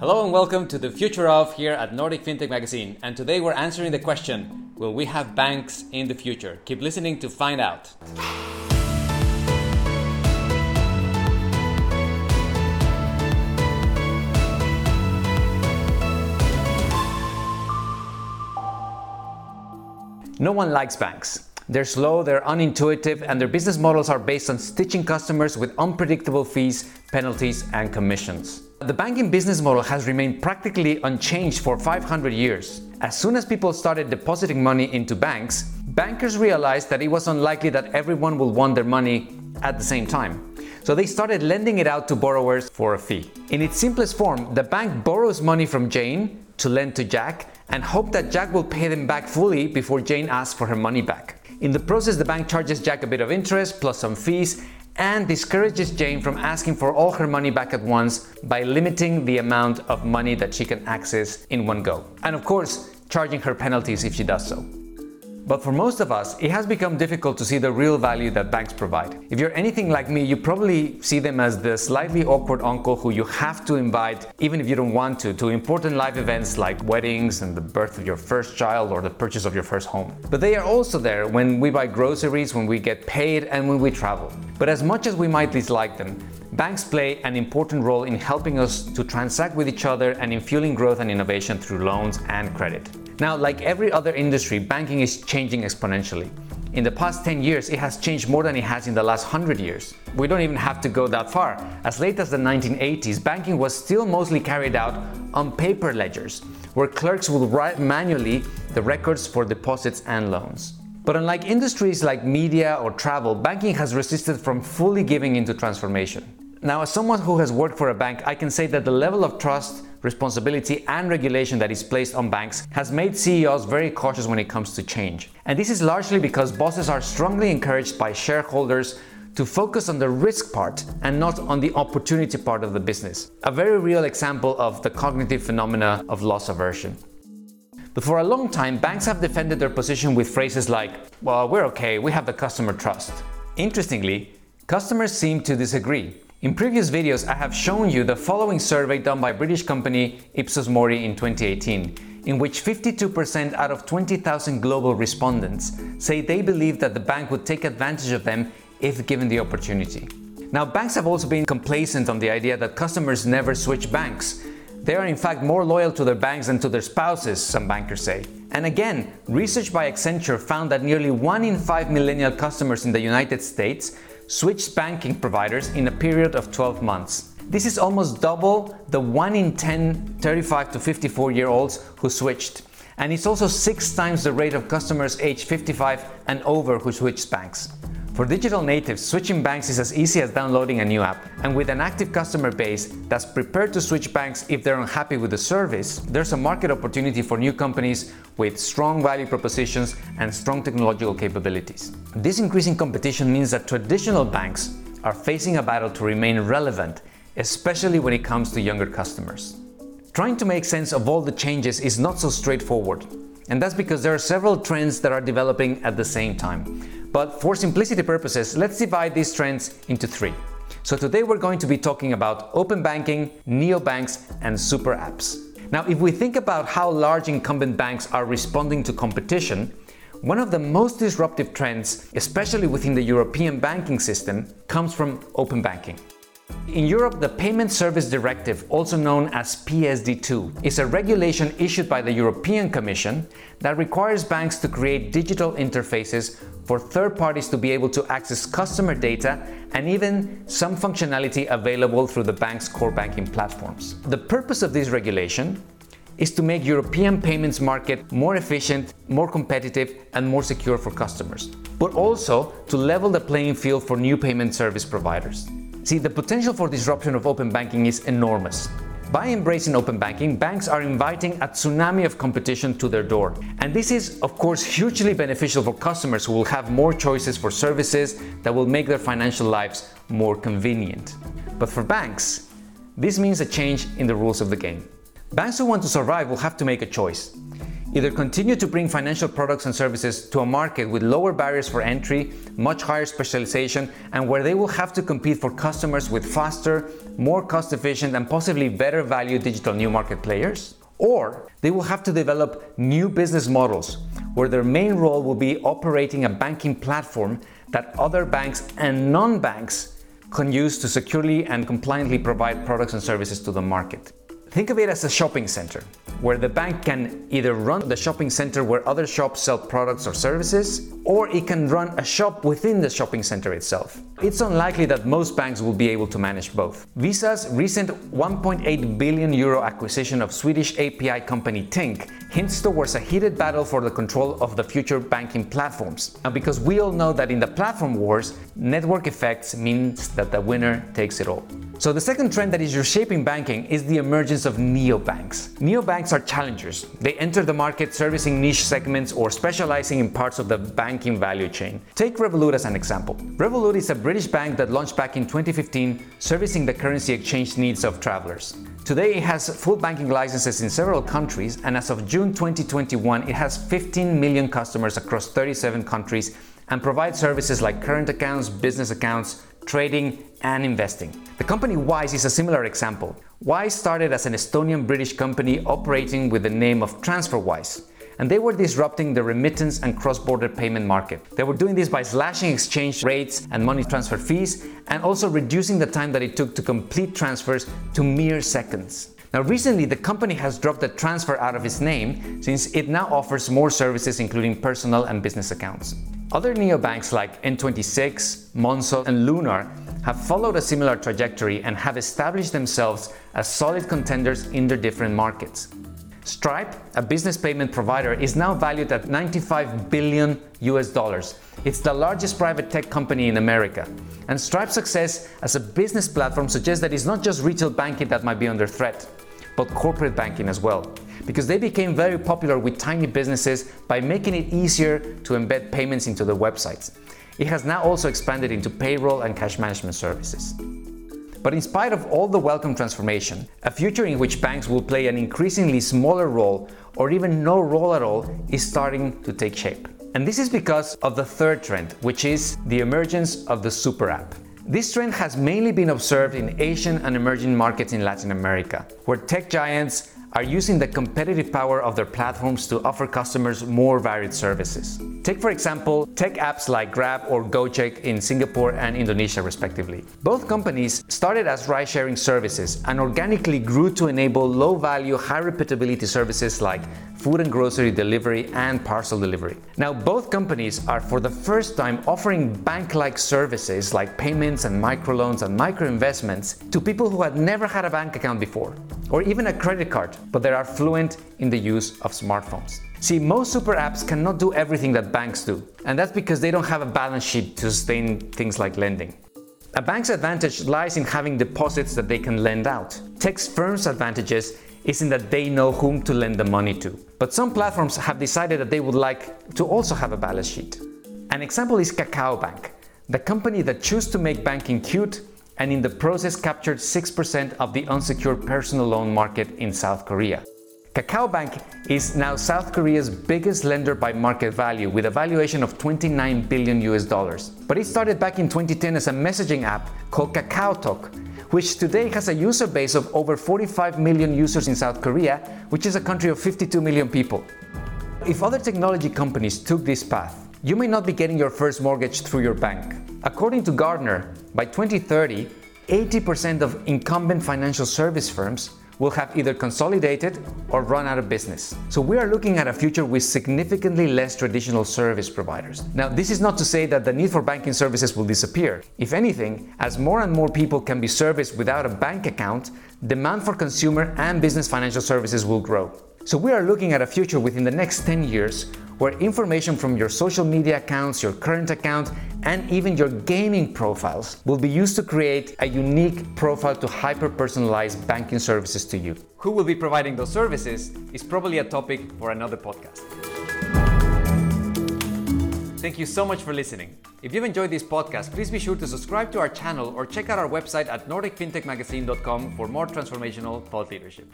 Hello and welcome to the Future of here at Nordic FinTech Magazine. And today we're answering the question Will we have banks in the future? Keep listening to find out. No one likes banks. They're slow, they're unintuitive, and their business models are based on stitching customers with unpredictable fees, penalties, and commissions. The banking business model has remained practically unchanged for 500 years. As soon as people started depositing money into banks, bankers realized that it was unlikely that everyone would want their money at the same time. So they started lending it out to borrowers for a fee. In its simplest form, the bank borrows money from Jane to lend to Jack and hope that Jack will pay them back fully before Jane asks for her money back. In the process, the bank charges Jack a bit of interest plus some fees and discourages Jane from asking for all her money back at once by limiting the amount of money that she can access in one go. And of course, charging her penalties if she does so. But for most of us, it has become difficult to see the real value that banks provide. If you're anything like me, you probably see them as the slightly awkward uncle who you have to invite, even if you don't want to, to important life events like weddings and the birth of your first child or the purchase of your first home. But they are also there when we buy groceries, when we get paid, and when we travel. But as much as we might dislike them, banks play an important role in helping us to transact with each other and in fueling growth and innovation through loans and credit. Now, like every other industry, banking is changing exponentially. In the past 10 years, it has changed more than it has in the last 100 years. We don't even have to go that far. As late as the 1980s, banking was still mostly carried out on paper ledgers, where clerks would write manually the records for deposits and loans. But unlike industries like media or travel, banking has resisted from fully giving into transformation. Now, as someone who has worked for a bank, I can say that the level of trust, responsibility, and regulation that is placed on banks has made CEOs very cautious when it comes to change. And this is largely because bosses are strongly encouraged by shareholders to focus on the risk part and not on the opportunity part of the business. A very real example of the cognitive phenomena of loss aversion. But for a long time, banks have defended their position with phrases like, well, we're okay, we have the customer trust. Interestingly, customers seem to disagree. In previous videos, I have shown you the following survey done by British company Ipsos Mori in 2018, in which 52% out of 20,000 global respondents say they believe that the bank would take advantage of them if given the opportunity. Now, banks have also been complacent on the idea that customers never switch banks. They are in fact more loyal to their banks than to their spouses, some bankers say. And again, research by Accenture found that nearly one in five millennial customers in the United States switched banking providers in a period of 12 months. This is almost double the 1 in 10 35 to 54 year olds who switched. And it's also six times the rate of customers aged 55 and over who switched banks. For digital natives, switching banks is as easy as downloading a new app. And with an active customer base that's prepared to switch banks if they're unhappy with the service, there's a market opportunity for new companies with strong value propositions and strong technological capabilities. This increasing competition means that traditional banks are facing a battle to remain relevant, especially when it comes to younger customers. Trying to make sense of all the changes is not so straightforward, and that's because there are several trends that are developing at the same time. But for simplicity purposes, let's divide these trends into three. So today we're going to be talking about open banking, neobanks, and super apps. Now, if we think about how large incumbent banks are responding to competition, one of the most disruptive trends, especially within the European banking system, comes from open banking. In Europe, the Payment Service Directive, also known as PSD2, is a regulation issued by the European Commission that requires banks to create digital interfaces for third parties to be able to access customer data and even some functionality available through the bank's core banking platforms. The purpose of this regulation is to make European payments market more efficient, more competitive, and more secure for customers, but also to level the playing field for new payment service providers. See, the potential for disruption of open banking is enormous. By embracing open banking, banks are inviting a tsunami of competition to their door. And this is, of course, hugely beneficial for customers who will have more choices for services that will make their financial lives more convenient. But for banks, this means a change in the rules of the game. Banks who want to survive will have to make a choice. Either continue to bring financial products and services to a market with lower barriers for entry, much higher specialization, and where they will have to compete for customers with faster, more cost efficient, and possibly better value digital new market players. Or they will have to develop new business models where their main role will be operating a banking platform that other banks and non banks can use to securely and compliantly provide products and services to the market. Think of it as a shopping center, where the bank can either run the shopping center where other shops sell products or services, or it can run a shop within the shopping center itself. It's unlikely that most banks will be able to manage both. Visa's recent 1.8 billion euro acquisition of Swedish API company Tink hints towards a heated battle for the control of the future banking platforms. And because we all know that in the platform wars, network effects means that the winner takes it all. So the second trend that is reshaping banking is the emergence of neobanks. Neobanks are challengers. They enter the market servicing niche segments or specializing in parts of the banking value chain. Take Revolut as an example. Revolut is a British bank that launched back in 2015, servicing the currency exchange needs of travelers. Today it has full banking licenses in several countries, and as of June 2021, it has 15 million customers across 37 countries and provides services like current accounts, business accounts, trading, and investing. The company Wise is a similar example. Wise started as an Estonian British company operating with the name of TransferWise, and they were disrupting the remittance and cross border payment market. They were doing this by slashing exchange rates and money transfer fees, and also reducing the time that it took to complete transfers to mere seconds. Now, recently, the company has dropped the transfer out of its name since it now offers more services, including personal and business accounts. Other neobanks like N26, Monzo, and Lunar have followed a similar trajectory and have established themselves as solid contenders in their different markets. Stripe, a business payment provider, is now valued at 95 billion US dollars. It's the largest private tech company in America. And Stripe's success as a business platform suggests that it's not just retail banking that might be under threat, but corporate banking as well because they became very popular with tiny businesses by making it easier to embed payments into their websites. It has now also expanded into payroll and cash management services. But in spite of all the welcome transformation, a future in which banks will play an increasingly smaller role or even no role at all is starting to take shape. And this is because of the third trend, which is the emergence of the super app. This trend has mainly been observed in Asian and emerging markets in Latin America, where tech giants are using the competitive power of their platforms to offer customers more varied services. Take, for example, tech apps like Grab or Gojek in Singapore and Indonesia, respectively. Both companies started as ride sharing services and organically grew to enable low value, high repeatability services like food and grocery delivery and parcel delivery. Now, both companies are for the first time offering bank like services like payments and microloans and microinvestments to people who had never had a bank account before or even a credit card, but they are fluent in the use of smartphones. See, most super apps cannot do everything that banks do, and that's because they don't have a balance sheet to sustain things like lending. A bank's advantage lies in having deposits that they can lend out. Tech firms' advantages is in that they know whom to lend the money to. But some platforms have decided that they would like to also have a balance sheet. An example is Kakao Bank, the company that chose to make banking cute and in the process captured 6% of the unsecured personal loan market in South Korea. Kakao Bank is now South Korea's biggest lender by market value with a valuation of 29 billion US dollars. But it started back in 2010 as a messaging app called KakaoTalk, which today has a user base of over 45 million users in South Korea, which is a country of 52 million people. If other technology companies took this path, you may not be getting your first mortgage through your bank. According to Gartner, by 2030, 80% of incumbent financial service firms will have either consolidated or run out of business. So we are looking at a future with significantly less traditional service providers. Now, this is not to say that the need for banking services will disappear. If anything, as more and more people can be serviced without a bank account, demand for consumer and business financial services will grow. So we are looking at a future within the next 10 years where information from your social media accounts, your current account, and even your gaming profiles will be used to create a unique profile to hyper personalize banking services to you. Who will be providing those services is probably a topic for another podcast. Thank you so much for listening. If you've enjoyed this podcast, please be sure to subscribe to our channel or check out our website at nordicfintechmagazine.com for more transformational thought leadership.